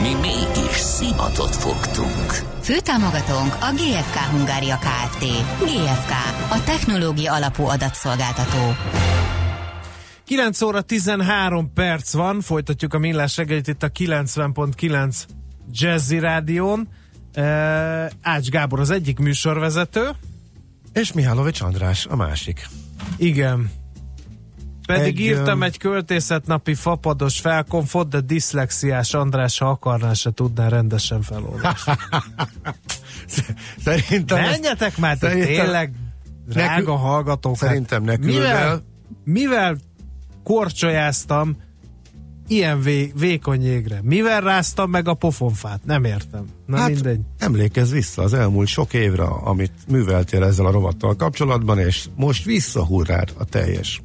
Mi mégis szimatot fogtunk. Főtámogatónk a GFK Hungária Kft. GFK, a technológia alapú adatszolgáltató. 9 óra 13 perc van, folytatjuk a millás reggelit itt a 90.9 Jazzy Rádión. Uh, Ács Gábor az egyik műsorvezető. És Mihálovics András a másik. Igen. Pedig egy, írtam egy költészetnapi fapados felkonfot, de diszlexiás András, ha akarná, se tudná rendesen felolvasni. Szerintem ezt- Menjetek már, te szerintem- tényleg drága Nekünk- hallgatók. hát Szerintem ne küld mivel, el. mivel korcsolyáztam ilyen vé, vékony jégre? Mivel ráztam meg a pofonfát? Nem értem. Na hát, mindegy. emlékezz vissza az elmúlt sok évre, amit műveltél ezzel a rovattal kapcsolatban, és most visszahurrád a teljes.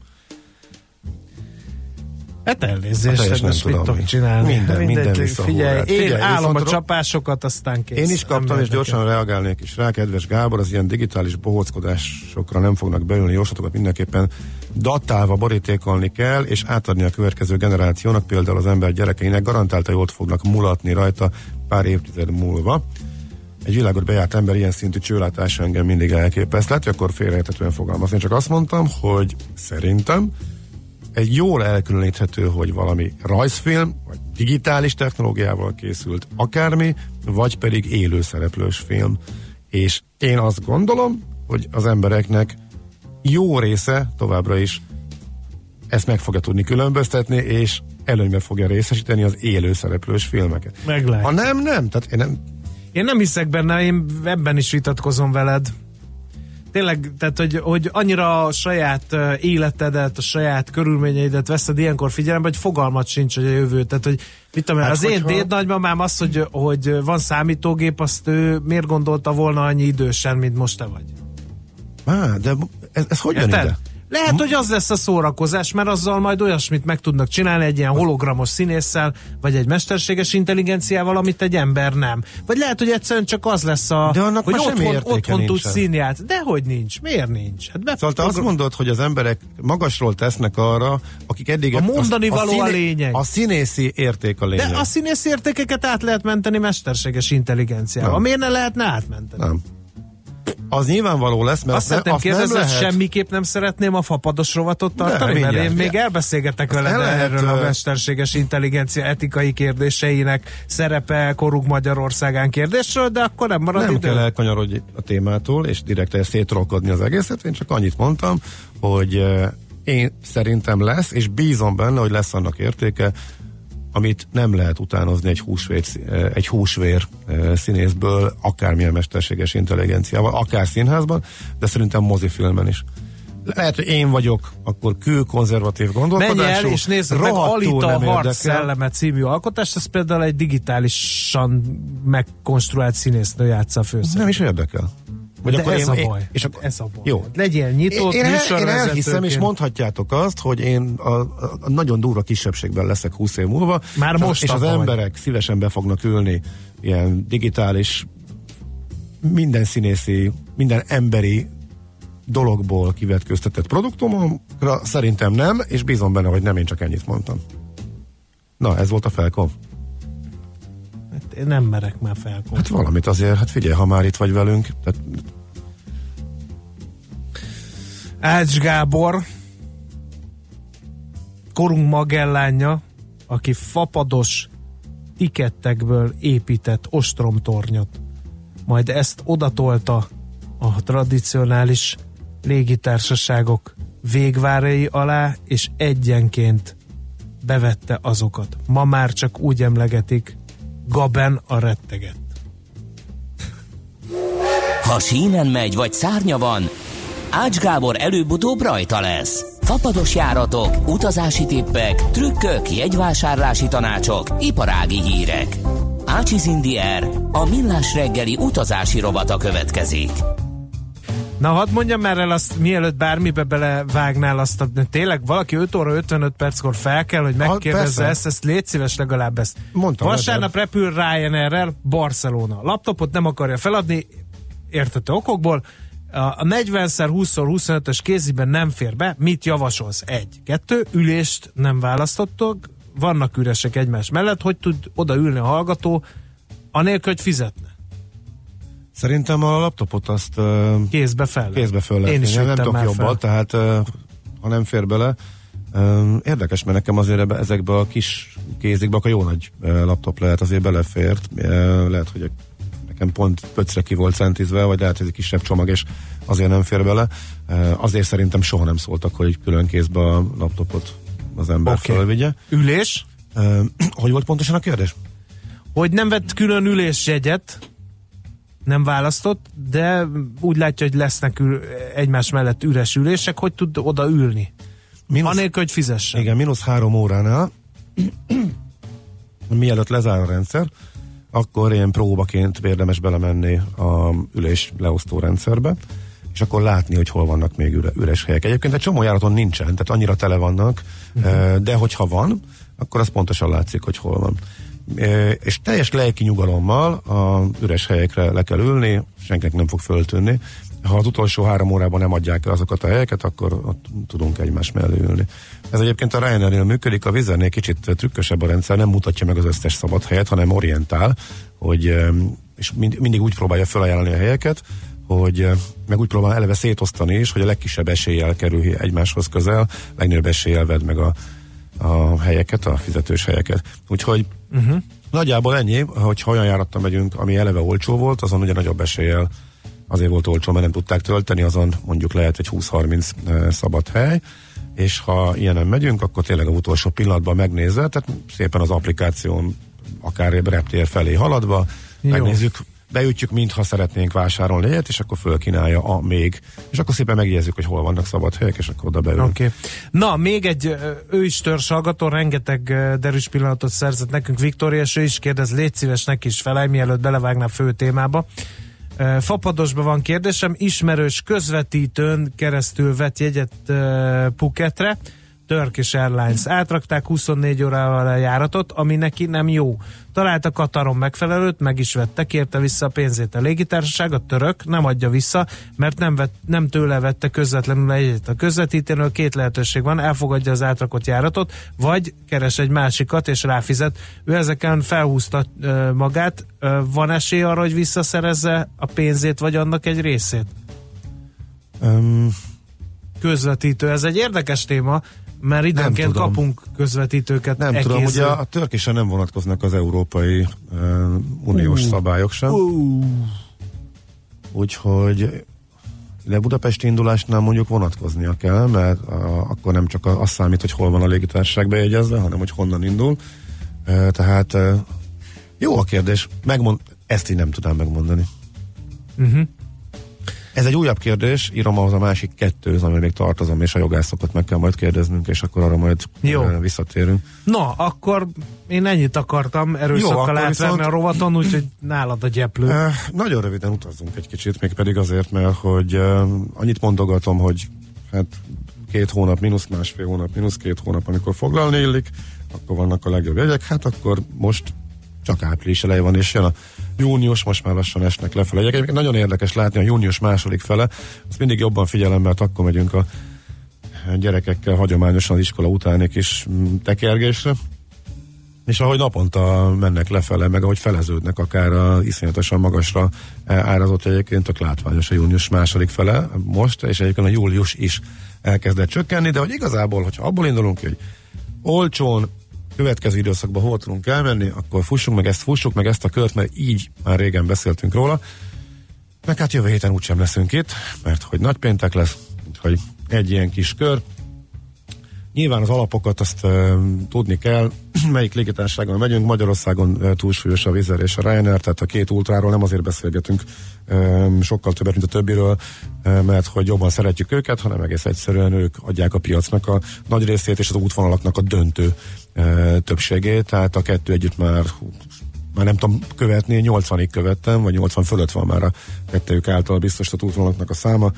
Hát elnézést, hát nem most mit tudom tudok mi. csinálni? Minden- Mindegy, minden. Figyelj, én állom a csapásokat, aztán kész. Én is kaptam, és gyorsan reagálnék is rá, kedves Gábor, az ilyen digitális bohóckodásokra nem fognak beülni, jóslatokat mindenképpen datálva borítékolni kell, és átadni a következő generációnak, például az ember gyerekeinek, garantálta jól fognak mulatni rajta pár évtized múlva. Egy világot bejárt ember ilyen szintű csőlátás engem mindig elképeszt. Lehet, hogy akkor félreérthetően fogalmazni. Csak azt mondtam, hogy szerintem egy jól elkülöníthető, hogy valami rajzfilm, vagy digitális technológiával készült akármi, vagy pedig élő szereplős film. És én azt gondolom, hogy az embereknek jó része továbbra is ezt meg fogja tudni különböztetni, és előnybe fogja részesíteni az élő szereplős filmeket. Meglátjuk. Ha nem, nem. Tehát én nem, Én nem hiszek benne, én ebben is vitatkozom veled. Tényleg, tehát, hogy, hogy annyira a saját életedet, a saját körülményeidet veszed ilyenkor figyelembe, hogy fogalmat sincs, hogy a jövő. Tehát, hogy mit tudom, hát az én hogyha- dédnagymamám az, hogy, hogy van számítógép, azt ő miért gondolta volna annyi idősen, mint most te vagy. Á, de ez, ez hogy jön ide? Lehet, hogy az lesz a szórakozás, mert azzal majd olyasmit meg tudnak csinálni egy ilyen hologramos színésszel, vagy egy mesterséges intelligenciával, amit egy ember nem. Vagy lehet, hogy egyszerűen csak az lesz a, De annak hogy otthon, otthon tudsz színját. Dehogy nincs. Miért nincs? Hát Szóval te azt mondod, hogy az emberek magasról tesznek arra, akik eddig... A mondani való a lényeg. A színészi érték a lényeg. De a színész értékeket át lehet menteni mesterséges intelligenciával. Nem. Miért ne lehetne átmenteni? Nem. Az nyilvánvaló lesz, mert Azt azt nem kérdezni, hogy lehet. semmiképp nem szeretném a fapados rovatot tartani, mert én még elbeszélgetek Azt veled el lehet, erről a mesterséges intelligencia etikai kérdéseinek szerepe korunk Magyarországán kérdésről, de akkor nem marad Nem idő. kell elkanyarodni a témától, és direkt szétrolkodni az egészet. Én csak annyit mondtam, hogy én szerintem lesz, és bízom benne, hogy lesz annak értéke, amit nem lehet utánozni egy húsvér, egy húsvér színészből, akármilyen mesterséges intelligenciával, akár színházban, de szerintem mozifilmen is. Lehet, hogy én vagyok akkor kül konzervatív gondolkodású. Menj el és nézd meg Alita a harc szelleme című alkotást, ez például egy digitálisan megkonstruált színésznő játsza a főszerepet. Nem is érdekel. Vagy De ez a baj. és akkor, ez a baj. Jó. Legyél nyitott, én, én, én elhiszem, és mondhatjátok azt, hogy én a, a, a nagyon durva kisebbségben leszek 20 év múlva. Már és az- most És az vagy. emberek szívesen be fognak ülni ilyen digitális, minden színészi, minden emberi dologból kivetköztetett produktumokra szerintem nem, és bízom benne, hogy nem én csak ennyit mondtam. Na, ez volt a felkov. Hát Én nem merek már felkon. Hát valamit azért, hát figyelj, ha már itt vagy velünk, tehát Ács Gábor, korunk Magellánja, aki fapados tikettekből épített ostromtornyot. Majd ezt odatolta a tradicionális légitársaságok végvárai alá, és egyenként bevette azokat. Ma már csak úgy emlegetik, Gaben a retteget. Ha sínen megy, vagy szárnya van, Ács Gábor előbb-utóbb rajta lesz. Fapados járatok, utazási tippek, trükkök, jegyvásárlási tanácsok, iparági hírek. Ácsiz Indier, a millás reggeli utazási rovata következik. Na hadd mondjam már el azt, mielőtt bármibe belevágnál azt, a, tényleg valaki 5 óra 55 perckor fel kell, hogy megkérdezze ezt, ezt légy szíves legalább ezt. Mondtam Vasárnap neked. repül Ryanair-rel Barcelona. Laptopot nem akarja feladni, értető okokból. A a 40x20x25-ös kéziben nem fér be. Mit javasolsz? Egy. Kettő, ülést nem választottok, vannak üresek egymás mellett, hogy tud odaülni a hallgató, anélkül, hogy fizetne. Szerintem a laptopot azt Kézbe fel. kézbe föl lehet Én is nem tudok jobban, tehát ha nem fér bele, érdekes, mert nekem azért ebbe, ezekbe a kis kézikbe akkor jó nagy laptop lehet, azért belefért. Lehet, hogy nekem pont pöcre ki volt centizve, vagy lehet, hogy ez egy kisebb csomag, és azért nem fér bele. Azért szerintem soha nem szóltak, hogy külön kézbe a laptopot az ember okay. fölvigye. Ülés, hogy volt pontosan a kérdés? hogy nem vett külön ülésjegyet, nem választott, de úgy látja, hogy lesznek ül, egymás mellett üres ülések, hogy tud oda ülni. Mínusz, Anélkül, hogy fizessen. igen, mínusz három óránál, mielőtt lezár a rendszer, akkor ilyen próbaként érdemes belemenni a ülés leosztó rendszerbe, és akkor látni, hogy hol vannak még üre, üres helyek. Egyébként egy csomó járaton nincsen, tehát annyira tele vannak, uh-huh. de hogyha van, akkor az pontosan látszik, hogy hol van. És teljes lelki nyugalommal a üres helyekre le kell ülni, senkinek nem fog föltűnni. Ha az utolsó három órában nem adják el azokat a helyeket, akkor ott tudunk egymás mellé ülni. Ez egyébként a Ryanair-nél működik, a Vizernél kicsit trükkösebb a rendszer, nem mutatja meg az összes szabad helyet, hanem orientál, hogy, és mind, mindig úgy próbálja felajánlani a helyeket, hogy meg úgy próbál eleve szétosztani is, hogy a legkisebb eséllyel kerül egymáshoz közel, legnagyobb eséllyel vedd meg a, a helyeket, a fizetős helyeket. Úgyhogy uh-huh. nagyjából ennyi, hogyha olyan járattal megyünk, ami eleve olcsó volt, azon ugye nagyobb eséllyel azért volt olcsó, mert nem tudták tölteni, azon mondjuk lehet egy 20-30 eh, szabad hely, és ha ilyenen megyünk, akkor tényleg a utolsó pillanatban megnézve, tehát szépen az applikáción akár reptér felé haladva, Jó. megnézzük, beütjük, mintha szeretnénk vásárolni egyet, és akkor fölkínálja a még. És akkor szépen megjegyezzük, hogy hol vannak szabad helyek, és akkor oda beülünk. Okay. Na, még egy ő is törzsalgató, rengeteg derűs pillanatot szerzett nekünk Viktória, és ő is kérdez, légy szíves neki is felej, mielőtt belevágná fő témába. Fapadosban van kérdésem, ismerős közvetítőn keresztül vett jegyet Phuketre, Turkish Airlines. Átrakták 24 órával a járatot, ami neki nem jó. Találta Kataron megfelelőt, meg is vette, kérte vissza a pénzét. A légitársaság, a török nem adja vissza, mert nem, vett, nem tőle vette közvetlenül a jegyet. A közvetítőnél két lehetőség van, elfogadja az átrakott járatot, vagy keres egy másikat és ráfizet. Ő ezeken felhúzta ö, magát. Ö, van esély arra, hogy visszaszerezze a pénzét, vagy annak egy részét? Um, Közvetítő. Ez egy érdekes téma, mert időnként kapunk közvetítőket. nem ekéző. tudom, ugye a törkisen nem vonatkoznak az Európai uh, Uniós Ú. szabályok sem. Ú, Úgyhogy de Budapesti indulásnál mondjuk vonatkoznia kell, mert a, akkor nem csak az számít, hogy hol van a légitársaság bejegyezve, hanem hogy honnan indul. E, tehát e, jó a kérdés, Megmond, ezt így nem tudám megmondani. uh-huh. Ez egy újabb kérdés, írom ahhoz a másik kettőhöz, ami még tartozom, és a jogászokat meg kell majd kérdeznünk, és akkor arra majd Jó. e, visszatérünk. Na, akkor én ennyit akartam erőszakkal átvenni viszont- a rovaton, úgyhogy nálad a gyeplő. E, nagyon röviden utazzunk egy kicsit, még pedig azért, mert hogy e, annyit mondogatom, hogy hát két hónap, mínusz másfél hónap, mínusz két hónap, amikor foglalni illik, akkor vannak a legjobb jegyek, hát akkor most csak április eleje van, és jön a június, most már lassan esnek lefelé. Egyébként nagyon érdekes látni a június második fele, azt mindig jobban figyelem, mert akkor megyünk a gyerekekkel hagyományosan az iskola utáni kis mm, tekergésre, és ahogy naponta mennek lefele, meg ahogy feleződnek akár a iszonyatosan magasra eh, árazott egyébként, tök látványos a június második fele most, és egyébként a július is elkezdett csökkenni, de hogy igazából, hogyha abból indulunk hogy olcsón következő időszakban hol tudunk elmenni, akkor fussunk meg ezt, fussuk meg ezt a kört, mert így már régen beszéltünk róla. Meg hát jövő héten úgysem leszünk itt, mert hogy nagypéntek lesz, úgyhogy egy ilyen kis kör, Nyilván az alapokat azt uh, tudni kell, melyik légitársaságon megyünk. Magyarországon uh, túlsúlyos a Vizer és a Ryanair, tehát a két ultráról nem azért beszélgetünk um, sokkal többet, mint a többiről, uh, mert hogy jobban szeretjük őket, hanem egész egyszerűen ők adják a piacnak a nagy részét és az útvonalaknak a döntő uh, többségét, tehát a kettő együtt már már nem tudom követni, 80-ig követtem, vagy 80 fölött van már a kettőjük által biztosított útvonalaknak a száma.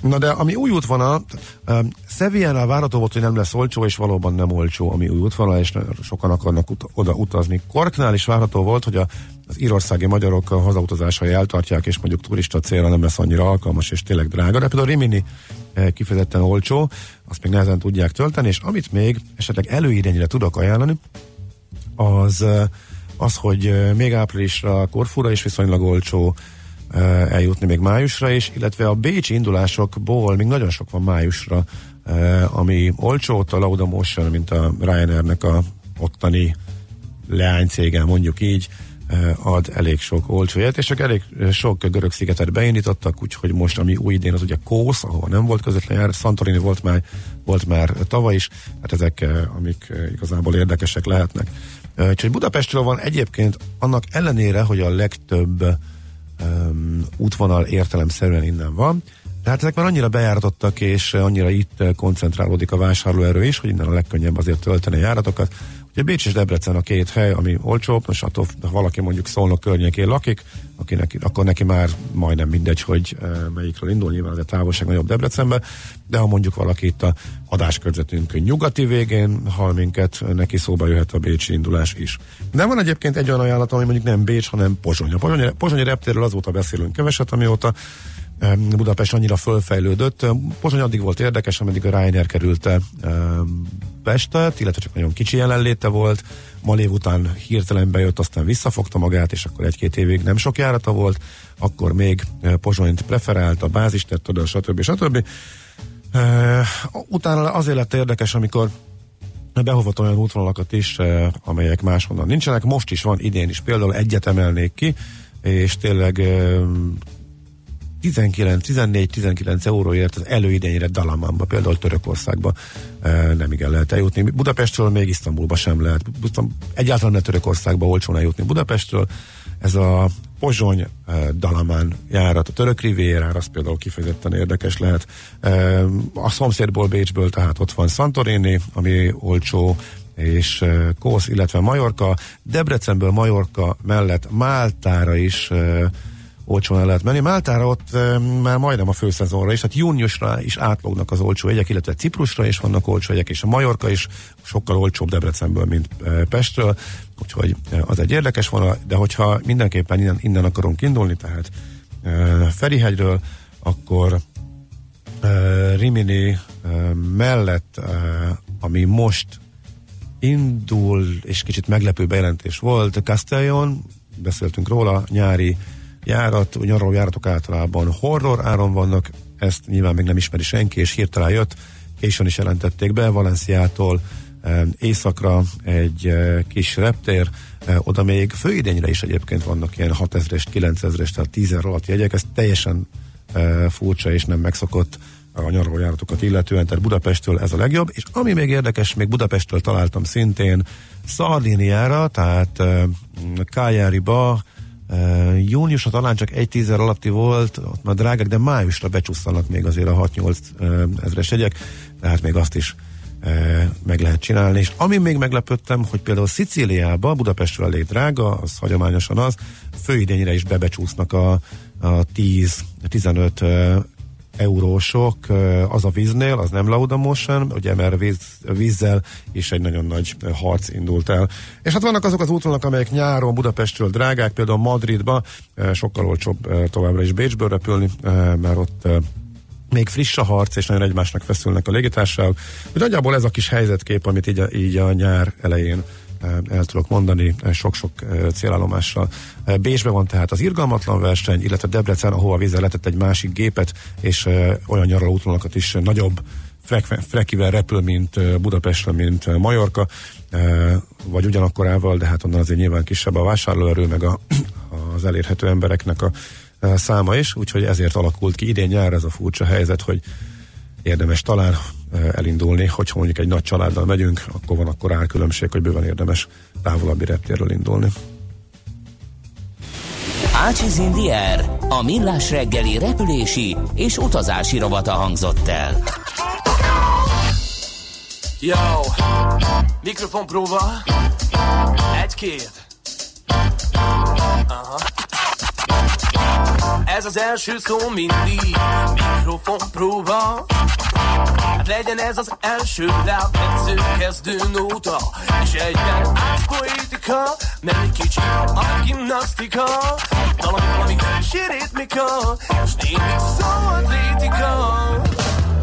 Na de ami új útvonal, uh, Sevillánál várható volt, hogy nem lesz olcsó, és valóban nem olcsó, ami új útvonal, és sokan akarnak ut- oda utazni. Korknál is várható volt, hogy a, az írországi magyarok a hazautazásai eltartják, és mondjuk turista célra nem lesz annyira alkalmas, és tényleg drága. De például Rimini eh, kifejezetten olcsó, azt még nehezen tudják tölteni, és amit még esetleg előidényre tudok ajánlani, az uh, az, hogy még áprilisra Korfura is viszonylag olcsó eljutni még májusra is, illetve a bécsi indulásokból még nagyon sok van májusra, ami olcsó, a Lauda Motion, mint a Ryanairnek a ottani leánycége, mondjuk így, ad elég sok olcsó és csak elég sok görög szigetet beindítottak, úgyhogy most, ami új idén, az ugye Kósz, ahol nem volt közvetlen jár, Santorini volt már, volt már tavaly is, hát ezek, amik igazából érdekesek lehetnek. Úgyhogy Budapestről van egyébként annak ellenére, hogy a legtöbb um, útvonal értelemszerűen innen van, tehát ezek már annyira bejáratottak, és annyira itt koncentrálódik a vásárlóerő is, hogy innen a legkönnyebb azért tölteni a járatokat. Ugye Bécs és Debrecen a két hely, ami olcsóbb, most attól, ha valaki mondjuk Szolnok környékén lakik, akinek, akkor neki már majdnem mindegy, hogy e, melyikről indul, nyilván az a távolság nagyobb Debrecenbe, de ha mondjuk valaki itt a adáskörzetünk nyugati végén hal minket, neki szóba jöhet a bécsi indulás is. De van egyébként egy olyan ajánlat, ami mondjuk nem Bécs, hanem Pozsony. A Pozsonyi, Pozsonyi reptérről azóta beszélünk keveset, amióta Budapest annyira fölfejlődött. Pozsony addig volt érdekes, ameddig a Ryanair került Pestet, illetve csak nagyon kicsi jelenléte volt. Malév után hirtelen bejött, aztán visszafogta magát, és akkor egy-két évig nem sok járata volt. Akkor még Pozsonyt preferált, a bázis tett oda, stb. stb. Utána azért lett érdekes, amikor behozott olyan útvonalakat is, amelyek máshonnan nincsenek. Most is van, idén is például egyet emelnék ki, és tényleg 19-14-19 euróért az előidényre Dalamamba, például Törökországba e, nem igen lehet eljutni. Budapestről még Isztambulba sem lehet. Egyáltalán ne Törökországba olcsón eljutni Budapestről. Ez a Pozsony e, Dalamán járat, a török rivérár, az például kifejezetten érdekes lehet. E, a szomszédból Bécsből tehát ott van Santorini, ami olcsó, és Kósz, illetve Majorka. Debrecenből Majorka mellett Máltára is olcsón el lehet menni. Máltára ott már majdnem a főszezonra is, tehát júniusra is átlognak az olcsó jegyek, illetve Ciprusra is vannak olcsó jegyek, és a Majorka is sokkal olcsóbb Debrecenből, mint Pestről, úgyhogy az egy érdekes vonal, de hogyha mindenképpen innen, innen akarunk indulni, tehát Ferihegyről, akkor Rimini mellett, ami most indul, és kicsit meglepő bejelentés volt, Castellon, beszéltünk róla, nyári járat, nyaraló járatok általában horror áron vannak, ezt nyilván még nem ismeri senki, és hirtelen jött, későn is jelentették be, Valenciától eh, északra egy eh, kis reptér, eh, oda még főidényre is egyébként vannak ilyen 6000-es, 9000-es, tehát 10 alatt jegyek, ez teljesen furcsa és nem megszokott a nyaralójáratokat illetően, tehát Budapestről ez a legjobb, és ami még érdekes, még Budapestről találtam szintén Szardiniára, tehát Kájáriba, Uh, júniusra talán csak egy tízer alatti volt, ott már drágák, de májusra becsusszanak még azért a 6-8 uh, ezres jegyek, tehát még azt is meg lehet csinálni. És ami még meglepődtem, hogy például Szicíliába, Budapestről elég drága, az hagyományosan az, főidényre is bebecsúsznak a, a 10-15 eurósok az a víznél, az nem Lauda Motion, ugye mert víz, vízzel is egy nagyon nagy harc indult el. És hát vannak azok az útvonalak, amelyek nyáron Budapestről drágák, például Madridba sokkal olcsóbb továbbra is Bécsből repülni, mert ott még friss a harc, és nagyon egymásnak feszülnek a légitársaságok. Nagyjából ez a kis helyzetkép, amit így a, így a nyár elején el tudok mondani sok-sok célállomással. Bécsben van tehát az irgalmatlan verseny, illetve Debrecen, ahova vízzel letett egy másik gépet, és olyan nyaraló útvonalakat is nagyobb frekivel repül, mint Budapestre, mint Majorka, vagy ugyanakkorával, de hát onnan azért nyilván kisebb a vásárlóerő, meg a, az elérhető embereknek a száma is, úgyhogy ezért alakult ki idén nyár ez a furcsa helyzet, hogy érdemes talán elindulni, hogyha mondjuk egy nagy családdal megyünk, akkor van akkor árkülönbség, hogy bőven érdemes távolabbi reptérről indulni. Ácsiz Indier, a millás reggeli repülési és utazási rovata hangzott el. Yo, mikrofonpróba, egy-két. Ez az első szó mindig mikrofon próba Hát legyen ez az első lábmetsző kezdő nóta És egyben átpoétika Nem egy kicsi a gimnasztika. Valami, valami kicsi ritmika És némi szó atlétika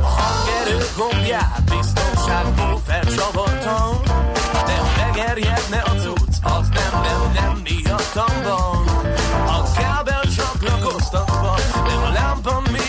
A hangerő gombját biztonságból felcsavartam De ha megerjedne a cucc Az nem, nem, nem miattam van. A kábel csak lakoztatva De a lámpa még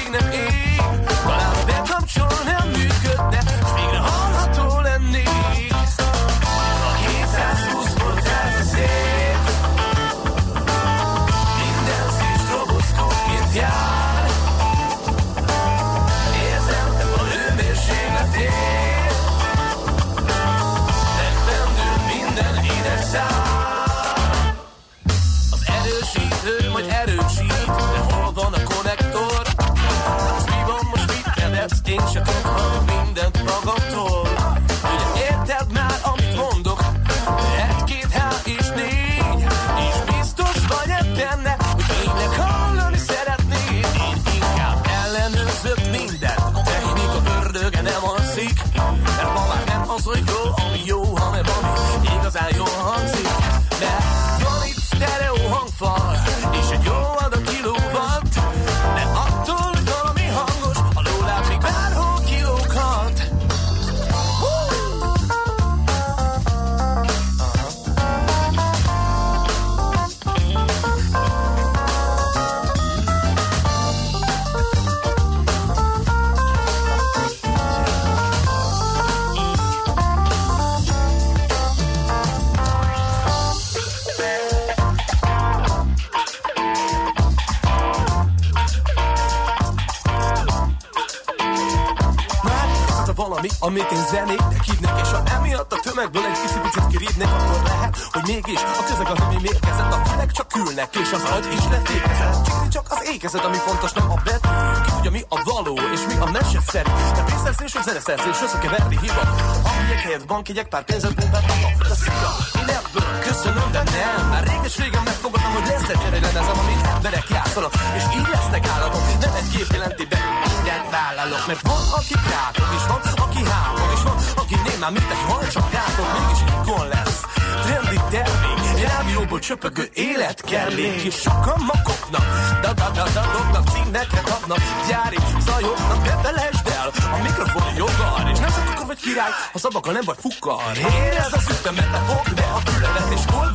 az agy is lefékezett Csíkni csak az ékezet, ami fontos, nem a betű Ki tudja, mi a való, és mi a meseszerű De pénzszerzés, és zeneszerzés, összekeverni hiba. Amelyek helyett bankjegyek, pár pénzet pumpáltak De szia, én ebből köszönöm, de nem. Már réges-régen megfogadtam, hogy lesz egy lemezem Amit emberek játszanak, és így lesznek állatok Nem egy kép jelenti be, mindent vállalok Mert van, aki krátok, és van, aki hámog És van, aki némán, mint egy hal, csak gátok Mégis ikon lesz, trendi termék Rádióból csöpögő élet kellék És sokan makoknak, da da da da dobnak Címneket adnak, gyári zajoknak Ne felejtsd el, a mikrofon joggal És nem csak vagy király, ha szabakkal nem vagy fukkar. Érezd az ütemet, fogd be a füledet És olvass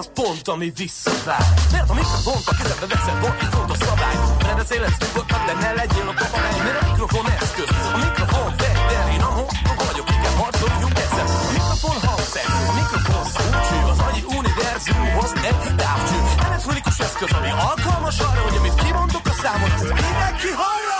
az pont, ami visszavár Mert a mikrofont a kezedbe veszed, van egy fontos szabály. Mert beszélhetsz nyugodtan, de ne legyél a papagáj Mert a mikrofon eszköz, a mikrofon fegyver Én a vagyok, igen, harcoljunk egyszer. A mikrofon hangszer, a mikrofon szócső Az agyi univerzumhoz egy távcső. Elektronikus eszköz, ami alkalmas arra Hogy amit kimondok a számot, az mindenki hallja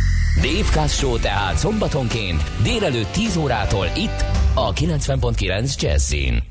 Dave Kaz Show tehát szombatonként délelőtt 10 órától itt a 90.9 Jazzin.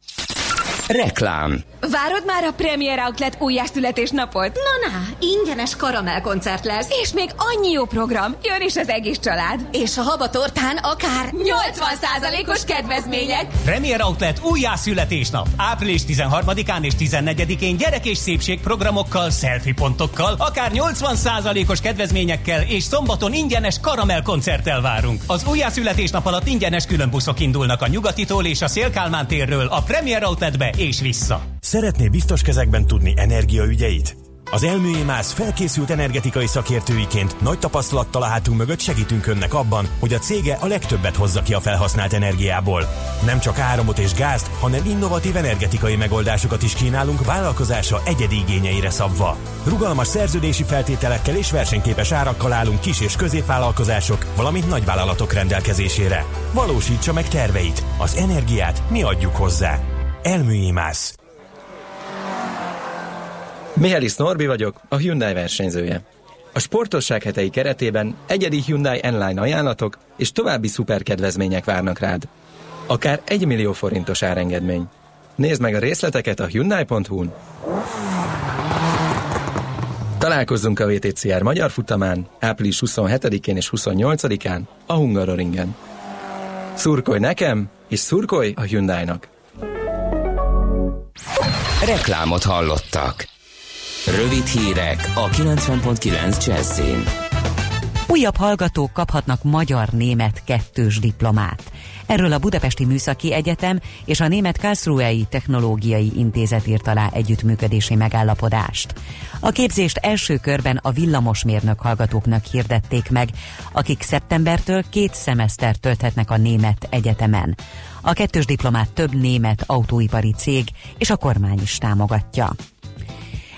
Reklám Várod már a Premier Outlet újjászületésnapot? Na, na, ingyenes karamellkoncert lesz. És még annyi jó program, jön is az egész család. És a habatortán akár 80%-os kedvezmények. Premier Outlet újjászületésnap. Április 13-án és 14-én gyerek és szépség programokkal, selfie pontokkal, akár 80%-os kedvezményekkel és szombaton ingyenes karamellkoncerttel várunk. Az újjászületésnap alatt ingyenes különbuszok indulnak a Nyugatitól és a Szélkálmán térről a Premier Outletbe és vissza. Szeretné biztos kezekben tudni energiaügyeit? Az Elműémász felkészült energetikai szakértőiként nagy tapasztalattal a hátunk mögött segítünk Önnek abban, hogy a cége a legtöbbet hozza ki a felhasznált energiából. Nem csak áramot és gázt, hanem innovatív energetikai megoldásokat is kínálunk vállalkozása egyedi igényeire szabva. Rugalmas szerződési feltételekkel és versenyképes árakkal állunk kis- és középvállalkozások, valamint nagyvállalatok rendelkezésére. Valósítsa meg terveit, az energiát mi adjuk hozzá. Elműémász. Mihális Norbi vagyok, a Hyundai versenyzője. A sportosság hetei keretében egyedi Hyundai N-Line ajánlatok és további szuperkedvezmények várnak rád. Akár 1 millió forintos árengedmény. Nézd meg a részleteket a Hyundai.hu-n. Találkozzunk a VTCR magyar futamán április 27-én és 28-án a Hungaroringen. Szurkolj nekem, és szurkolj a Hyundai-nak! Reklámot hallottak. Rövid hírek a 90.9 Jazzin. Újabb hallgatók kaphatnak magyar-német kettős diplomát. Erről a Budapesti Műszaki Egyetem és a Német Karlsruhei Technológiai Intézet írt alá együttműködési megállapodást. A képzést első körben a villamosmérnök hallgatóknak hirdették meg, akik szeptembertől két szemeszter tölthetnek a Német Egyetemen. A kettős diplomát több német autóipari cég és a kormány is támogatja.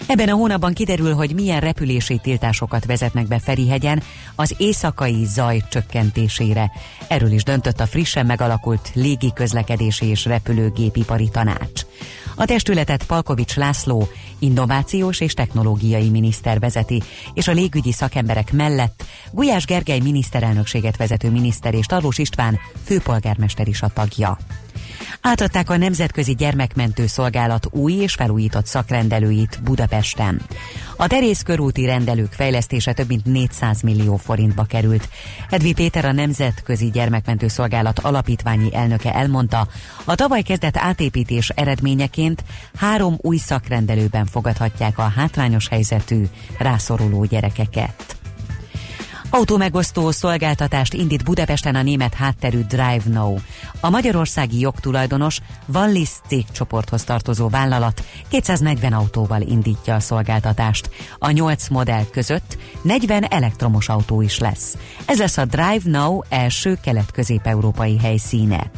Ebben a hónapban kiderül, hogy milyen repülési tiltásokat vezetnek be Ferihegyen az éjszakai zaj csökkentésére. Erről is döntött a frissen megalakult légi közlekedési és repülőgépipari tanács. A testületet Palkovics László, innovációs és technológiai miniszter vezeti, és a légügyi szakemberek mellett Gulyás Gergely miniszterelnökséget vezető miniszter és Tarlós István főpolgármester is a tagja. Átadták a Nemzetközi Gyermekmentő Szolgálat új és felújított szakrendelőit Budapesten. A Terész körúti rendelők fejlesztése több mint 400 millió forintba került. Edvi Péter a Nemzetközi Gyermekmentő Szolgálat alapítványi elnöke elmondta, a tavaly kezdett átépítés eredményeként három új szakrendelőben fogadhatják a hátrányos helyzetű, rászoruló gyerekeket. Autómegosztó szolgáltatást indít Budapesten a német hátterű Drive Now. A magyarországi jogtulajdonos Wallis cégcsoporthoz tartozó vállalat 240 autóval indítja a szolgáltatást. A 8 modell között 40 elektromos autó is lesz. Ez lesz a Drive Now első kelet-közép-európai helyszíne.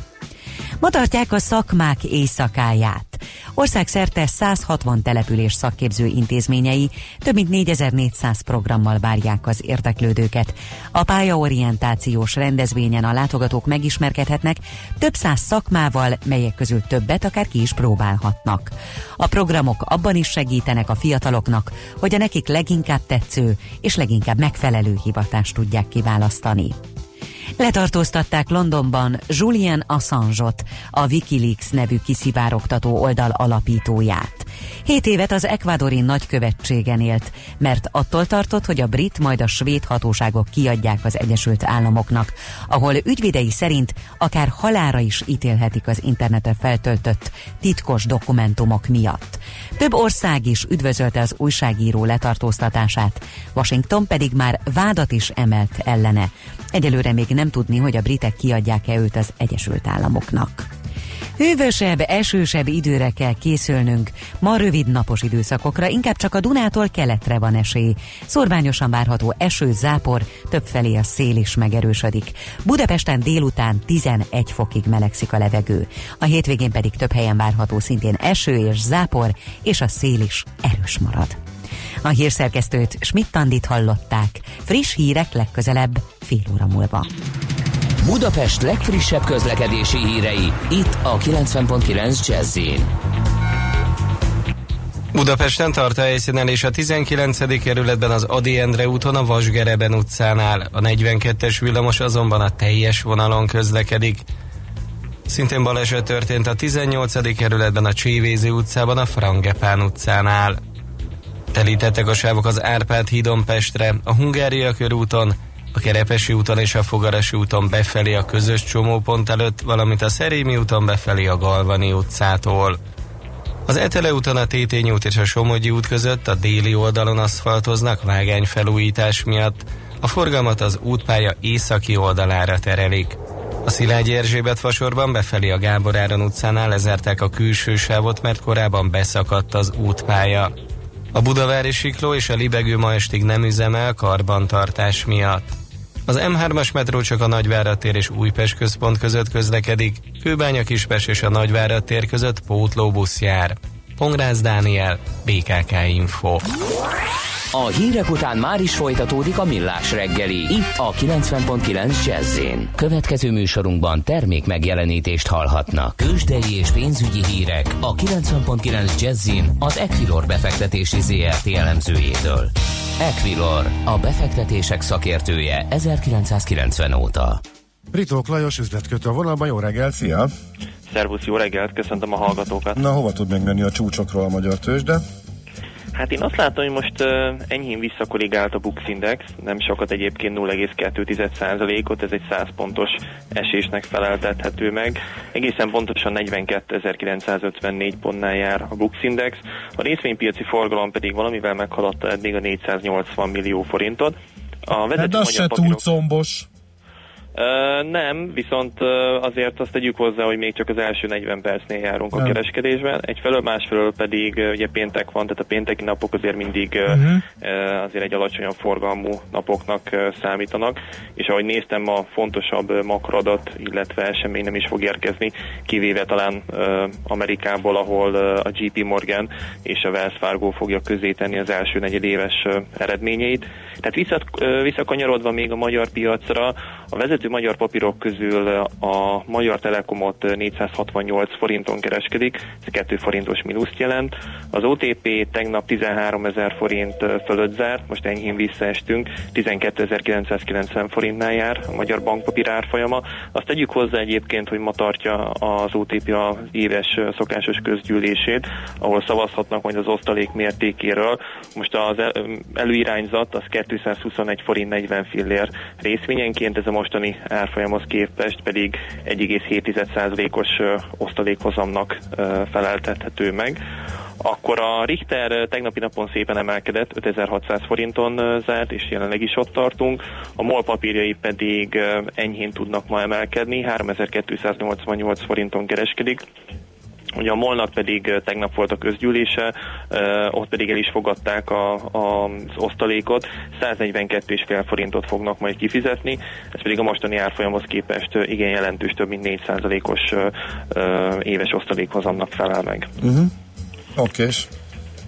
Ma tartják a szakmák éjszakáját. Országszerte 160 település szakképző intézményei több mint 4400 programmal várják az érdeklődőket. A pályaorientációs rendezvényen a látogatók megismerkedhetnek több száz szakmával, melyek közül többet akár ki is próbálhatnak. A programok abban is segítenek a fiataloknak, hogy a nekik leginkább tetsző és leginkább megfelelő hivatást tudják kiválasztani. Letartóztatták Londonban Julian Assange-ot, a Wikileaks nevű kiszivárogtató oldal alapítóját. Hét évet az ekvádori nagykövetségen élt, mert attól tartott, hogy a brit majd a svéd hatóságok kiadják az Egyesült Államoknak, ahol ügyvidei szerint akár halára is ítélhetik az internetre feltöltött titkos dokumentumok miatt. Több ország is üdvözölte az újságíró letartóztatását, Washington pedig már vádat is emelt ellene. Egyelőre még nem tudni, hogy a britek kiadják-e őt az Egyesült Államoknak. Hűvösebb, esősebb időre kell készülnünk. Ma rövid napos időszakokra, inkább csak a Dunától keletre van esély. Szorványosan várható eső, zápor, többfelé a szél is megerősödik. Budapesten délután 11 fokig melegszik a levegő. A hétvégén pedig több helyen várható szintén eső és zápor, és a szél is erős marad. A hírszerkesztőt Schmidt-Tandit hallották. Friss hírek legközelebb fél óra múlva. Budapest legfrissebb közlekedési hírei, itt a 90.9 jazz Budapesten tart a helyszínen és a 19. kerületben az Adi Endre úton a Vasgereben utcánál. A 42-es villamos azonban a teljes vonalon közlekedik. Szintén baleset történt a 18. kerületben a Csévézi utcában, a Frangepán utcánál. Telítettek a sávok az Árpád hídon Pestre, a Hungária körúton, a Kerepesi úton és a Fogarasi úton befelé a közös csomópont előtt, valamint a Szerémi úton befelé a Galvani utcától. Az Etele úton a Tétény út és a Somogyi út között a déli oldalon aszfaltoznak vágányfelújítás miatt, a forgalmat az útpálya északi oldalára terelik. A Szilágyi Erzsébet fasorban befelé a Gábor Áron utcánál lezárták a külső sávot, mert korábban beszakadt az útpálya. A Budavári Sikló és a Libegő ma estig nem üzemel karbantartás miatt. Az M3-as metró csak a Nagyvárad tér és Újpest központ között közlekedik, Kőbánya Kispes és a Nagyvárad tér között pótlóbusz jár. Pongrász Dániel, BKK Info. A hírek után már is folytatódik a millás reggeli, itt a 90.9 jazz Következő műsorunkban termék megjelenítést hallhatnak. Kősdei és pénzügyi hírek a 90.9 jazz az Equilor befektetési ZRT elemzőjétől. Equilor, a befektetések szakértője 1990 óta. Britók Lajos üzletkötő a vonalban, jó reggel, szia! Szervusz, jó reggelt, köszöntöm a hallgatókat. Na, hova tud megmenni a csúcsokról a magyar tőzsde? Hát én azt látom, hogy most uh, enyhén visszakorrigált a Bux Index, nem sokat egyébként 0,2%-ot, ez egy 100 pontos esésnek feleltethető meg. Egészen pontosan 42.954 pontnál jár a Bux Index, a részvénypiaci forgalom pedig valamivel meghaladta eddig a 480 millió forintot. A vezető hát az se túl combos. Uh, nem, viszont uh, azért azt tegyük hozzá, hogy még csak az első 40 percnél járunk nem. a kereskedésben. Egyfelől, másfelől pedig uh, ugye péntek van, tehát a pénteki napok azért mindig uh-huh. uh, azért egy alacsonyabb forgalmú napoknak számítanak, és ahogy néztem, a fontosabb makrodat, illetve esemény nem is fog érkezni, kivéve talán Amerikából, ahol a JP Morgan és a Wells Fargo fogja tenni az első negyedéves eredményeit. Tehát visszakanyarodva még a magyar piacra, a vezető vezető magyar papírok közül a Magyar Telekomot 468 forinton kereskedik, ez 2 forintos mínuszt jelent. Az OTP tegnap 13 ezer forint fölött zárt, most enyhén visszaestünk, 12.990 forintnál jár a magyar bankpapír árfolyama. Azt tegyük hozzá egyébként, hogy ma tartja az OTP az éves szokásos közgyűlését, ahol szavazhatnak majd az osztalék mértékéről. Most az előirányzat az 221 forint 40 fillér részvényenként, ez a mostani árfolyamhoz képest pedig 1,7%-os osztalékhozamnak feleltethető meg. Akkor a Richter tegnapi napon szépen emelkedett, 5600 forinton zárt, és jelenleg is ott tartunk. A MOL papírjai pedig enyhén tudnak ma emelkedni, 3288 forinton kereskedik. Ugye a Molnak pedig tegnap volt a közgyűlése, ott pedig el is fogadták a, a, az osztalékot, 142,5 forintot fognak majd kifizetni, ez pedig a mostani árfolyamhoz képest igen jelentős, több mint 4%-os éves osztalékhozamnak felel meg. Uh-huh. Oké, okay.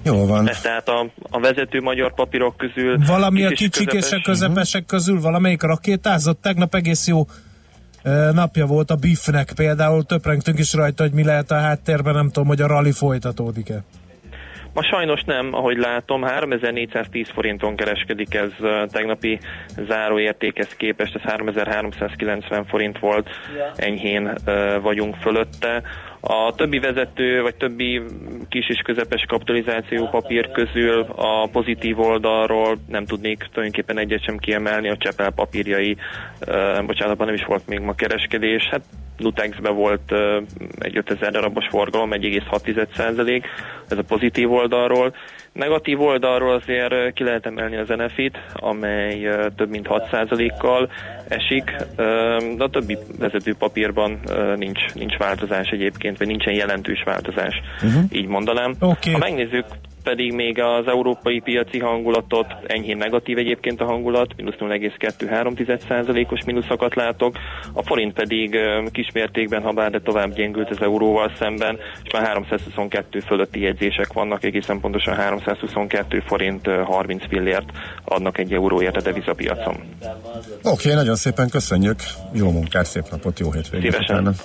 Jó van. Ez tehát a, a vezető magyar papírok közül... Valami a kicsik és a közepesek uh-huh. közül, valamelyik rakétázott? Tegnap egész jó napja volt a Biffnek például, töprengtünk is rajta, hogy mi lehet a háttérben, nem tudom, hogy a rally folytatódik-e. Ma sajnos nem, ahogy látom, 3410 forinton kereskedik ez tegnapi záróértékhez képest, ez 3390 forint volt, enyhén vagyunk fölötte. A többi vezető, vagy többi kis és közepes kapitalizáció papír közül a pozitív oldalról nem tudnék tulajdonképpen egyet sem kiemelni, a Csepel papírjai, bocsánat, nem is volt még ma kereskedés, hát Lutexbe volt egy 5000 darabos forgalom, 1,6 ez a pozitív oldalról. Negatív oldalról azért ki lehet emelni az NFIT, amely több mint 6%-kal esik, de a többi vezető papírban nincs, nincs változás egyébként, vagy nincsen jelentős változás, uh-huh. így mondanám. Okay. Ha megnézzük pedig még az európai piaci hangulatot, enyhén negatív egyébként a hangulat, mínusz 0,2-3%-os mínuszokat látok, a forint pedig kismértékben, ha bár de tovább gyengült az euróval szemben, és már 322 fölötti jegyzések vannak, egészen pontosan 322 forint 30 fillért adnak egy euróért a devizapiacon. Oké, okay, nagyon szépen köszönjük, jó munkát, szép napot, jó hétvégét! Szívesen!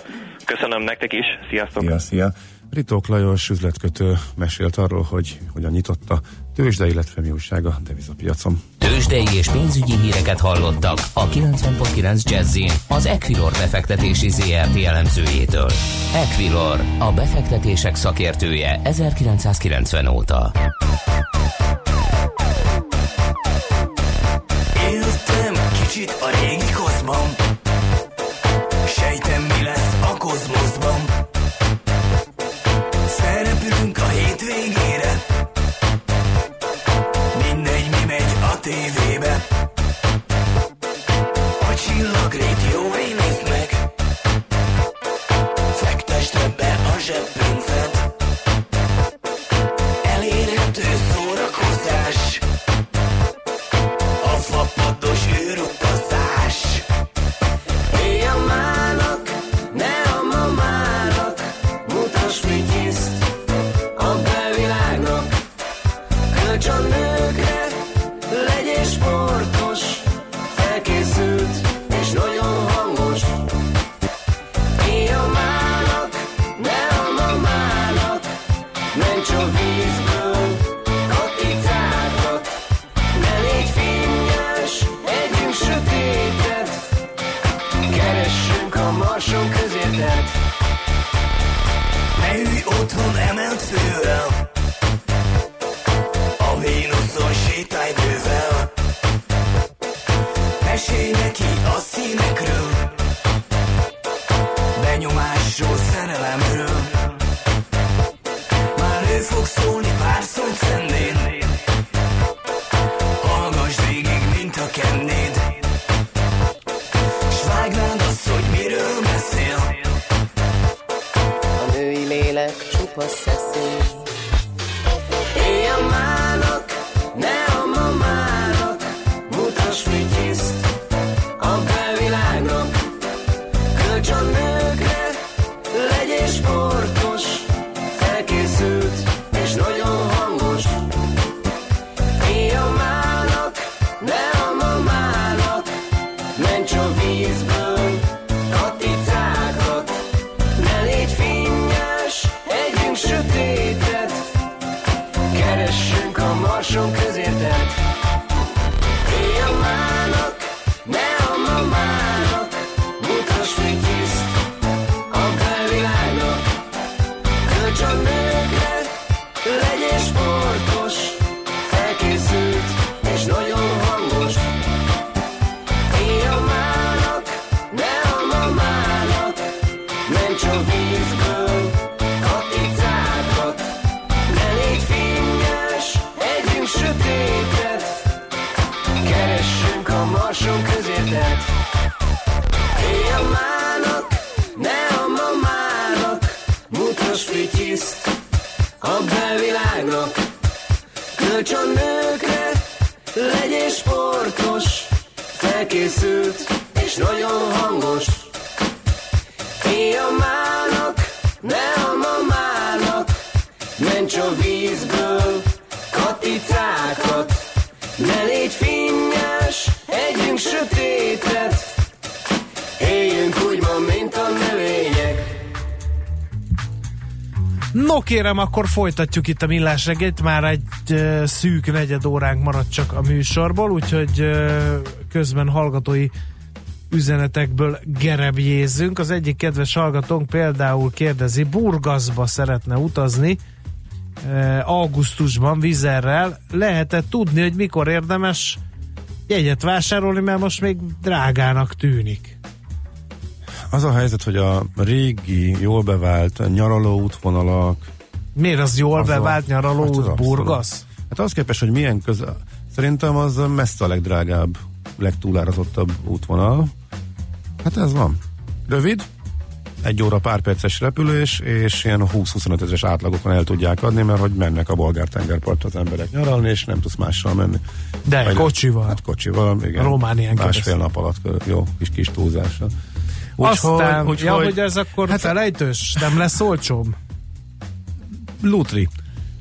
Köszönöm nektek is, sziasztok! Szia, szia! Ritók Lajos üzletkötő mesélt arról, hogy hogyan nyitott a tőzsde, illetve mi újság a devizapiacon. Tőzsdei és pénzügyi híreket hallottak a 90.9 jazz az Equilor befektetési ZRT elemzőjétől. Equilor, a befektetések szakértője 1990 óta. Éltem kicsit a régi kozmom possa. Felkészült és nagyon hangos. Éjjelmának, ne a mamának. Mencs a vízből katicákat. Ne légy finnyás, együnk sötétet No kérem, akkor folytatjuk itt a millás reggelt, már egy uh, szűk negyed óránk maradt csak a műsorból, úgyhogy uh, közben hallgatói üzenetekből gerebjézzünk. Az egyik kedves hallgatónk például kérdezi, Burgaszba szeretne utazni uh, augusztusban vizerrel. Lehet-e tudni, hogy mikor érdemes jegyet vásárolni, mert most még drágának tűnik? Az a helyzet, hogy a régi, jól bevált nyaraló útvonalak... Miért az jól az bevált a- nyaraló hát út. Burgasz? Hát az képest, hogy milyen közel... Szerintem az messze a legdrágább, legtúlárazottabb útvonal. Hát ez van. Rövid, egy óra pár perces repülés, és ilyen 20-25 ezeres átlagokon el tudják adni, mert hogy mennek a bolgár tengerpartra az emberek nyaralni, és nem tudsz mással menni. De, Vagy- kocsival. Hát kocsival, igen. Románián Másfél nap alatt, jó, kis kis túlzással. Aztán, Úgyhogy- ja, úgyhogy- hogy ez akkor hát, felejtős, nem lesz olcsóbb? Lutri.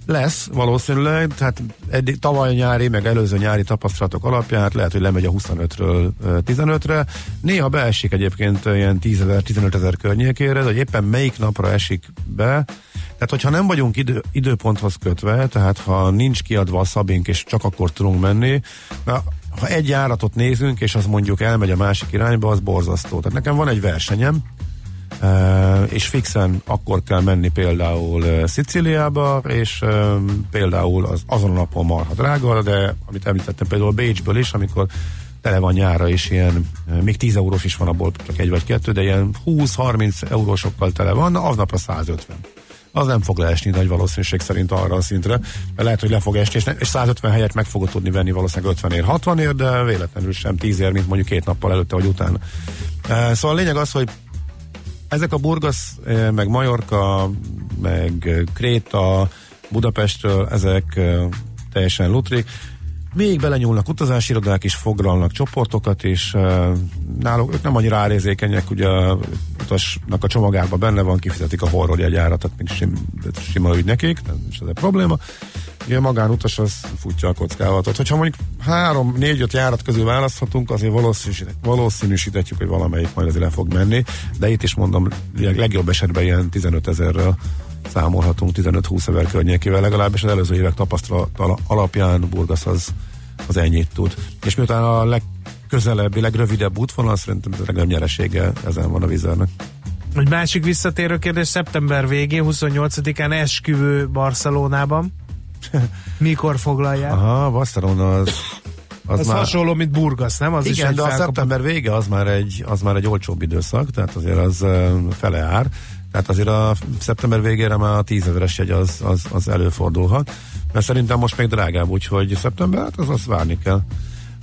Lesz valószínűleg, tehát eddig, tavaly nyári, meg előző nyári tapasztalatok alapján hát lehet, hogy lemegy a 25-ről ö, 15-re. Néha beesik egyébként ilyen 10 ezer, 15 ezer környékére, de hogy éppen melyik napra esik be. Tehát, hogyha nem vagyunk idő, időponthoz kötve, tehát ha nincs kiadva a szabink, és csak akkor tudunk menni, ha egy járatot nézünk, és az mondjuk elmegy a másik irányba, az borzasztó. Tehát nekem van egy versenyem, Uh, és fixen akkor kell menni például uh, Szicíliába, és uh, például az, azon a napon marha drága, de amit említettem például Bécsből is, amikor tele van nyára, és ilyen, még 10 eurós is van abból csak egy vagy kettő, de ilyen 20-30 eurósokkal tele van, na aznapra 150 az nem fog leesni nagy valószínűség szerint arra a szintre, mert lehet, hogy le fog esni, és, ne, és 150 helyet meg fogod tudni venni valószínűleg 50 ér, 60 ér, de véletlenül sem 10 ér, mint mondjuk két nappal előtte vagy utána. Uh, szóval a lényeg az, hogy ezek a Burgas, meg Majorka, meg Kréta, Budapestről, ezek teljesen lutrik. Még belenyúlnak utazási irodák is, foglalnak csoportokat, és uh, náluk ők nem annyira árézékenyek, ugye a utasnak a csomagában benne van, kifizetik a horrorjegyárat, tehát még sim, sima ügy nekik, és ez a probléma. Ugye a magánutas az futja a kockázatot. Hogyha mondjuk három, négy, öt járat közül választhatunk, azért valószínűsíthetjük, hogy valamelyik majd azért le fog menni, de itt is mondom, legjobb esetben ilyen 15 ezerrel számolhatunk 15-20 ezer környékével, legalábbis az előző évek tapasztalat alapján Burgas az, az ennyit tud. És miután a legközelebbi, legrövidebb útvonal, szerintem ez a legnagyobb nyeresége ezen van a vizernek. Egy másik visszatérő kérdés, szeptember végén, 28-án esküvő Barcelonában. Mikor foglalják? Aha, Barcelona az az, az már... hasonló, mint Burgas, nem? Az Igen, is de a szeptember vége az már, egy, az már egy olcsóbb időszak, tehát azért az fele ár. Tehát azért a szeptember végére már a tízezeres jegy az, az, az előfordulhat. Mert szerintem most még drágább, úgyhogy szeptember, hát az azt várni kell.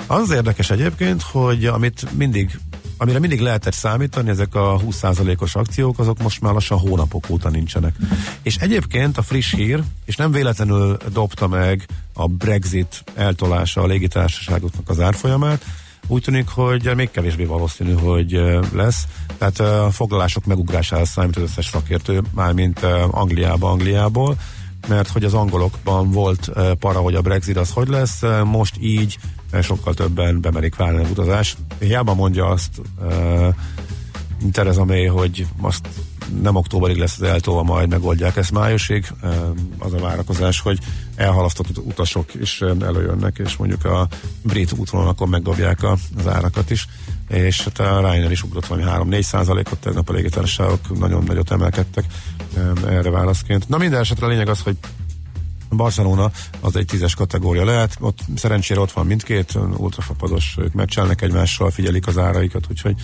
Az érdekes egyébként, hogy amit mindig amire mindig lehetett számítani, ezek a 20%-os akciók, azok most már lassan hónapok óta nincsenek. És egyébként a friss hír, és nem véletlenül dobta meg a Brexit eltolása a légitársaságoknak az árfolyamát, úgy tűnik, hogy még kevésbé valószínű, hogy lesz. Tehát a foglalások megugrására számít az összes szakértő, mármint Angliába, Angliából, mert hogy az angolokban volt para, hogy a Brexit az hogy lesz, most így sokkal többen bemerik válni az utazást. Hiába mondja azt Tereza May, hogy azt nem októberig lesz az eltolva, majd megoldják ezt májusig. Az a várakozás, hogy elhalasztott utasok is előjönnek, és mondjuk a brit útvonalakon megdobják az árakat is. És hát a Ryanair is ugrott valami 3-4 százalékot, tegnap a légitársaságok nagyon nagyot emelkedtek erre válaszként. Na minden esetre a lényeg az, hogy Barcelona az egy tízes kategória lehet, ott szerencsére ott van mindkét ultrafapados, ők meccselnek egymással, figyelik az áraikat, úgyhogy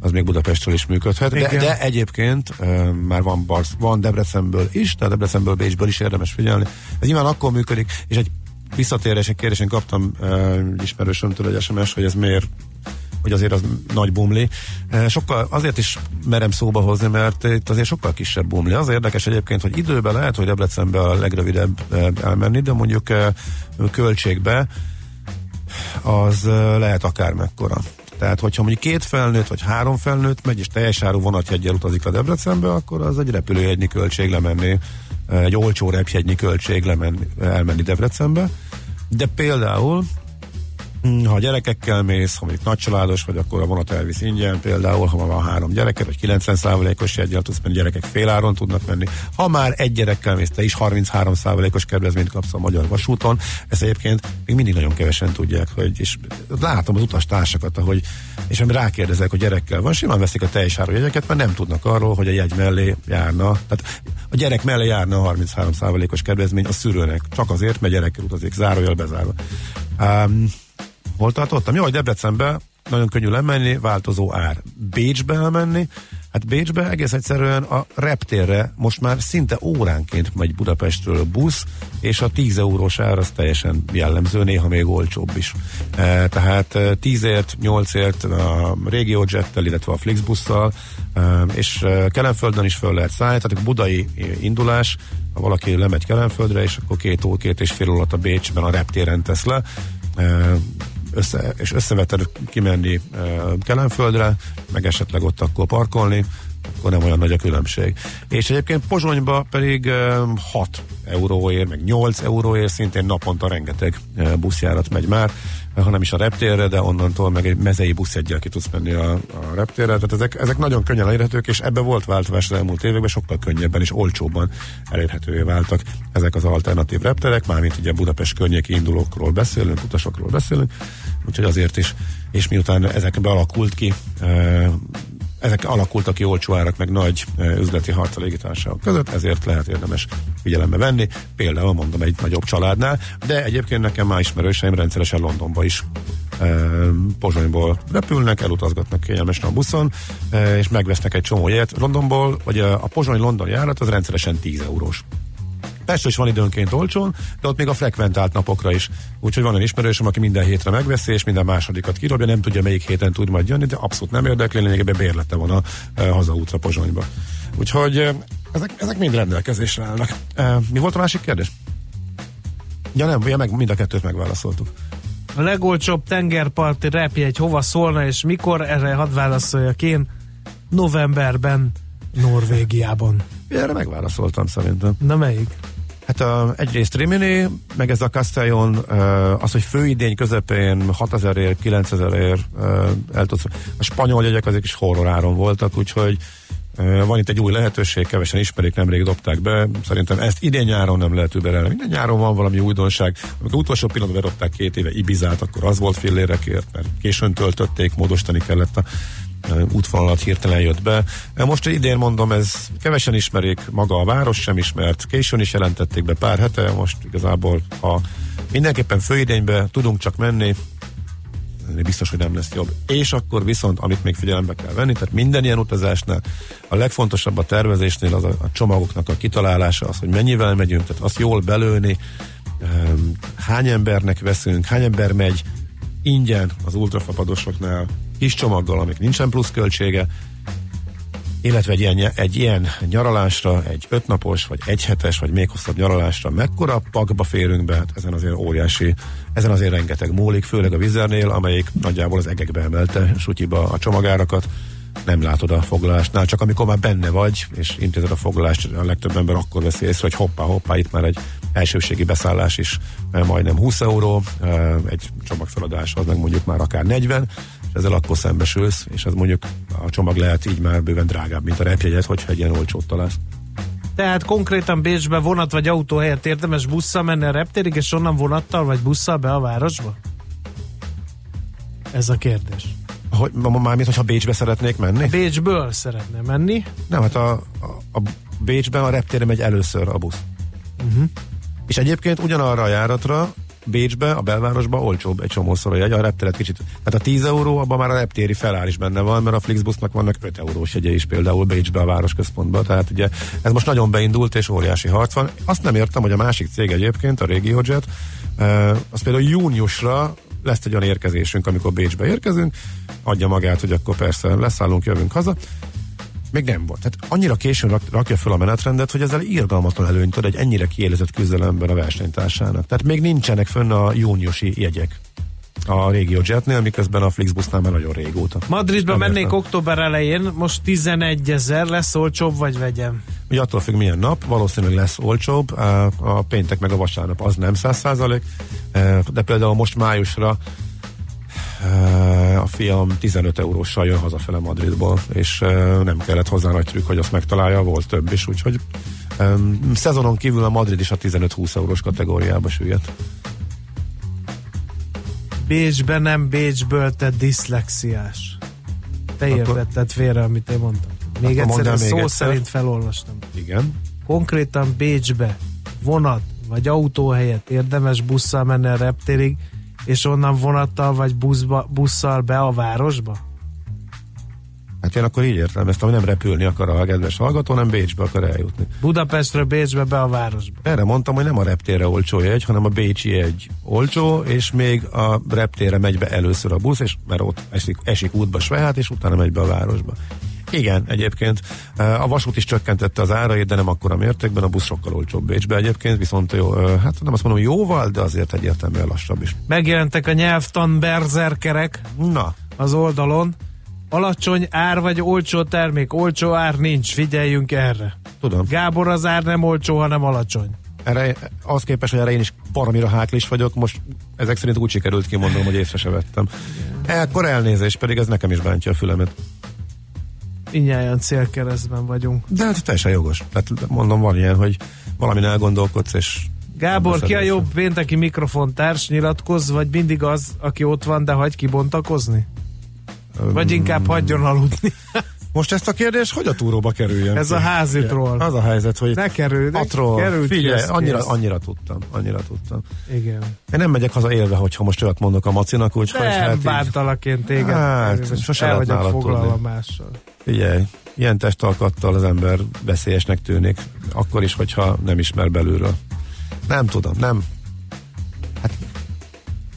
az még Budapestről is működhet, de, de egyébként uh, már van, Barsz, van Debrecenből is, tehát Debrecenből, Bécsből is érdemes figyelni. Ez nyilván akkor működik, és egy visszatérés, egy kérdésen kaptam uh, ismerősömtől egy SMS, hogy ez miért hogy azért az nagy bumli. Sokkal azért is merem szóba hozni, mert itt azért sokkal kisebb bumli. Az érdekes egyébként, hogy időben lehet, hogy Debrecenbe a legrövidebb elmenni, de mondjuk költségbe az lehet akár mekkora. Tehát, hogyha mondjuk két felnőtt vagy három felnőtt megy, és teljes áru vonatjegyen utazik a Debrecenbe, akkor az egy repülőjegynyi költség lemenni, egy olcsó repjegynyi költség lemenni, elmenni Debrecenbe. De például ha gyerekekkel mész, ha mondjuk nagycsaládos vagy, akkor a vonat elvisz ingyen, például, ha van három gyereket, vagy 90%-os jegyel tudsz menni, gyerekek féláron tudnak menni. Ha már egy gyerekkel mész, te is 33%-os kedvezményt kapsz a Magyar Vasúton. Ezt egyébként még mindig nagyon kevesen tudják, hogy, és látom az utastársakat, ahogy, és ami rákérdezek, hogy gyerekkel van, simán veszik a teljes áru jegyeket, mert nem tudnak arról, hogy a jegy mellé járna, tehát a gyerek mellé járna a 33%-os kedvezmény a szülőnek, csak azért, mert gyerekkel utazik, zárójel bezárva. Um, hol tartottam? Jó, hogy Debrecenbe nagyon könnyű lemenni, változó ár. Bécsbe elmenni, hát Bécsbe egész egyszerűen a reptérre most már szinte óránként megy Budapestről busz, és a 10 eurós ár az teljesen jellemző, néha még olcsóbb is. E, tehát 10ért, 8ért a Jettel, illetve a Flixbusszal, e, és e, Kelenföldön is föl lehet szállni, tehát a budai indulás, ha valaki lemegy Kelenföldre, és akkor két ó, két és fél alatt a Bécsben a reptéren tesz le, e, össze, és összeveted kimenni Kelenföldre, meg esetleg ott akkor parkolni, akkor nem olyan nagy a különbség. És egyébként Pozsonyba pedig 6 euróért, meg 8 euróért szintén naponta rengeteg buszjárat megy már, ha nem is a reptérre, de onnantól meg egy mezei busz egyel ki tudsz menni a, a reptérre. Tehát ezek, ezek nagyon könnyen elérhetők, és ebbe volt változás az elmúlt években, sokkal könnyebben és olcsóbban elérhetővé váltak ezek az alternatív repterek, mármint ugye Budapest környéki indulókról beszélünk, utasokról beszélünk, úgyhogy azért is, és miután ezekbe alakult ki ezek alakultak ki olcsó árak, meg nagy üzleti harc a légitársaságok között, ezért lehet érdemes figyelembe venni. Például mondom egy nagyobb családnál, de egyébként nekem már ismerőseim rendszeresen Londonba is Pozsonyból repülnek, elutazgatnak kényelmesen a buszon, és megvesznek egy csomó jegyet Londonból, vagy a Pozsony-London járat az rendszeresen 10 eurós. Persze is van időnként olcsón, de ott még a frekventált napokra is. Úgyhogy van egy ismerősöm, aki minden hétre megveszi, és minden másodikat kirobja, nem tudja melyik héten tud majd jönni, de abszolút nem érdekli, lényegében bérlete van a, a hazaútra Pozsonyba. Úgyhogy ezek, ezek mind rendelkezésre állnak. Mi volt a másik kérdés? Ja nem, ja, meg, mind a kettőt megválaszoltuk. A legolcsóbb tengerparti repjegy hova szólna, és mikor? Erre hadd válaszoljak én. Novemberben Norvégiában. Erre megválaszoltam szerintem. Na melyik? Hát a, egyrészt Rimini, meg ez a Castellon, az, hogy főidény közepén 6000 ér, 9000 ér el tudsz, a spanyol jegyek azok is horroráron voltak, úgyhogy van itt egy új lehetőség, kevesen ismerik, nemrég dobták be. Szerintem ezt idén nyáron nem lehet überelni. Minden nyáron van valami újdonság. Amikor utolsó pillanatban bedobták két éve Ibizát, akkor az volt fillérekért, mert későn töltötték, módosítani kellett a útvonalat hirtelen jött be. Most idén mondom, ez kevesen ismerik, maga a város sem ismert, későn is jelentették be pár hete, most igazából ha mindenképpen főidénybe tudunk csak menni, biztos, hogy nem lesz jobb. És akkor viszont, amit még figyelembe kell venni, tehát minden ilyen utazásnál a legfontosabb a tervezésnél az a, a csomagoknak a kitalálása, az, hogy mennyivel megyünk, tehát azt jól belőni, hány embernek veszünk, hány ember megy ingyen az ultrafapadosoknál, kis csomaggal, amik nincsen plusz költsége, illetve egy ilyen, egy ilyen nyaralásra, egy ötnapos, vagy egy hetes, vagy még hosszabb nyaralásra mekkora pakba férünk be, hát ezen azért óriási, ezen azért rengeteg múlik, főleg a vizernél, amelyik nagyjából az egekbe emelte sutyiba a csomagárakat, nem látod a foglalásnál, csak amikor már benne vagy, és intézed a foglalást, a legtöbb ember akkor veszi észre, hogy hoppá, hoppá, itt már egy elsőségi beszállás is majdnem 20 euró, egy csomagfeladás az meg mondjuk már akár 40, és ezzel akkor szembesülsz, és ez mondjuk a csomag lehet így már bőven drágább, mint a repjegyet, hogyha egy ilyen olcsót találsz. Tehát konkrétan Bécsbe vonat vagy autó helyett érdemes busszal menni a reptérig, és onnan vonattal vagy busszal be a városba? Ez a kérdés. Hogy, mármint, hogyha Bécsbe szeretnék menni? Bécsből szeretne menni. Nem, hát a, a, a Bécsben a reptére megy először a busz. Uh-huh. És egyébként ugyanarra a járatra Bécsbe, a belvárosba olcsóbb egy csomószor a jegy, a repteret kicsit. Tehát a 10 euró, abban már a reptéri feláll is benne van, mert a Flixbusznak vannak 5 eurós jegye is például Bécsbe a városközpontba. Tehát ugye ez most nagyon beindult és óriási harc van. Azt nem értem, hogy a másik cég egyébként, a RegioJet, az például júniusra lesz egy olyan érkezésünk, amikor Bécsbe érkezünk, adja magát, hogy akkor persze leszállunk, jövünk haza, még nem volt. Tehát annyira későn rak, rakja fel a menetrendet, hogy ezzel irgalmatlan előnyt tud egy ennyire kiélezett küzdelemben a versenytársának. Tehát még nincsenek fönn a júniusi jegyek a régió jetnél, miközben a Flixbusznál már nagyon régóta. Madridba mennék értem. október elején, most 11 ezer, lesz olcsóbb vagy vegyem? Ugye attól függ milyen nap, valószínűleg lesz olcsóbb, a péntek meg a vasárnap az nem 100 százalék, de például most májusra a fiam 15 euróssal jön hazafele Madridból, és nem kellett hozzá nagy trükk, hogy azt megtalálja, volt több is, úgyhogy szezonon kívül a Madrid is a 15-20 eurós kategóriába süllyedt. Bécsbe nem Bécsből, te diszlexiás. Te Akkor... értetted félre, amit én mondtam. Még Akkor egyszer, még szó egyszer. szerint felolvastam. Igen. Konkrétan Bécsbe vonat vagy autó helyett érdemes busszal menni a reptérig, és onnan vonattal vagy buszba, busszal be a városba? Hát én akkor így értem, ezt, ami nem repülni akar a kedves hallgató, nem Bécsbe akar eljutni. Budapestről Bécsbe be a városba. Erre mondtam, hogy nem a reptére olcsó egy, hanem a Bécsi egy olcsó, és még a reptére megy be először a busz, és mert ott esik, esik útba Svehát, és utána megy be a városba. Igen, egyébként a vasút is csökkentette az árait, de nem akkora mértékben, a busz sokkal olcsóbb Bécsbe egyébként, viszont jó, hát nem azt mondom jóval, de azért egyértelműen lassabb is. Megjelentek a nyelvtan berzerkerek Na. az oldalon, Alacsony ár vagy olcsó termék, olcsó ár nincs, figyeljünk erre. Tudom. Gábor, az ár nem olcsó, hanem alacsony. Erre, az képest, hogy erre én is paramira háklis vagyok, most ezek szerint úgy sikerült kimondom, hogy észre se vettem. Ekkor elnézés, pedig ez nekem is bántja a fülemet. Inyáján célkeresztben vagyunk. De hát teljesen jogos. Tehát mondom, van ilyen, hogy valamin elgondolkodsz, és Gábor, ki a jobb pénteki mikrofontárs, nyilatkozz, vagy mindig az, aki ott van, de hagy kibontakozni? Vagy inkább hagyjon aludni. Most ezt a kérdést hogy a túróba kerüljön? Ez a házitról. Az a helyzet, hogy Ne kerül, ne került ki, figyelj, ez annyira, kész. annyira tudtam, annyira tudtam. Igen. Én nem megyek haza élve, hogyha most olyat mondok a macinak, úgyhogy Nem hát bántalak én téged. Hát, sose el vagyok foglalva tudni. mással. figyelj, ilyen testalkattal az ember veszélyesnek tűnik, akkor is, hogyha nem ismer belülről. Nem tudom, nem. Hát,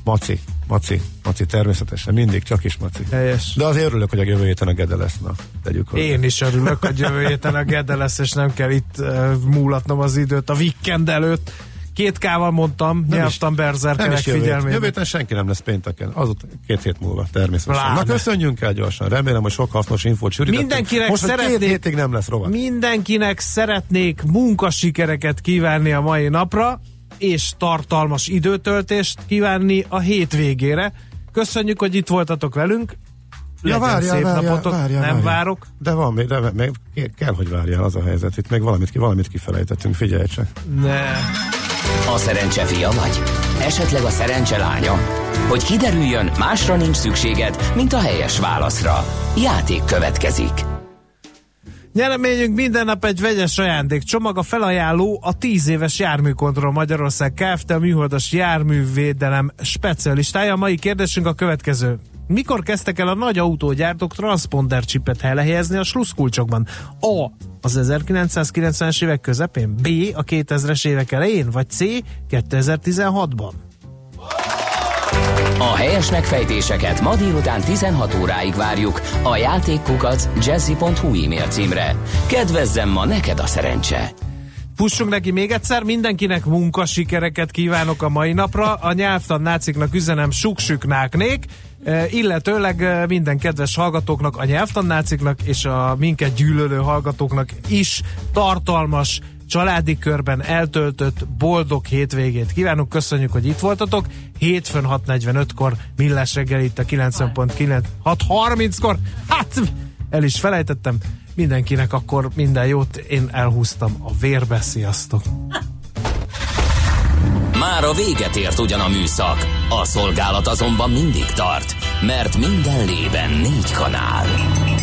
maci, maci, maci, természetesen, mindig, csak is maci. Helyes. De azért örülök, hogy a jövő héten a Gede lesz, na, tegyük hozzá. Én is örülök, hogy jövő héten a Gede lesz, és nem kell itt uh, múlatnom az időt a weekend előtt. Két kával mondtam, Nem nyelvtam hét. figyelmét. jövő héten senki nem lesz pénteken, azut két hét múlva természetesen. Pláne. Na köszönjünk el gyorsan, remélem, hogy sok hasznos infót sűrítettünk. Mindenkinek Most, hogy két szeretnék- hétig nem lesz rovat. Mindenkinek szeretnék munkasikereket kívánni a mai napra, és tartalmas időtöltést kívánni a hétvégére. Köszönjük, hogy itt voltatok velünk. Ja, Legyen várjál, szép várjál, napotok. várjál, Nem várjál. várok. De van, még, de még kell, hogy várjál, az a helyzet. Itt még valamit, valamit kifelejtettünk, figyelj csak. Ne. A szerencse fia vagy? Esetleg a szerencse lánya? Hogy kiderüljön, másra nincs szükséged, mint a helyes válaszra. Játék következik. Nyereményünk minden nap egy vegyes ajándékcsomag, a felajánló a 10 éves járműkontroll Magyarország Kft. a műholdas járművédelem specialistája. A mai kérdésünk a következő. Mikor kezdtek el a nagy autógyártók transponder csipet helyezni a sluszkulcsokban? A. Az 1990-es évek közepén, B. a 2000-es évek elején, vagy C. 2016-ban? A helyes megfejtéseket ma délután 16 óráig várjuk a játékkukac jazzy.hu e-mail címre. Kedvezzem ma neked a szerencse! Pussunk neki még egyszer, mindenkinek munkasikereket kívánok a mai napra. A nyelvtan náciknak üzenem suksüknáknék, eh, illetőleg eh, minden kedves hallgatóknak, a nyelvtan náciknak és a minket gyűlölő hallgatóknak is tartalmas családi körben eltöltött boldog hétvégét kívánunk. Köszönjük, hogy itt voltatok. Hétfőn 6.45-kor Millás reggel itt a 90.9 6.30-kor. Hát el is felejtettem. Mindenkinek akkor minden jót. Én elhúztam a vérbe. Sziasztok! Már a véget ért ugyan a műszak, a szolgálat azonban mindig tart, mert minden lében négy kanál.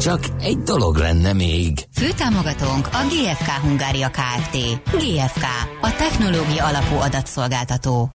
Csak egy dolog lenne még. Főtámogatónk a GFK Hungária Kft. GFK, a technológia alapú adatszolgáltató.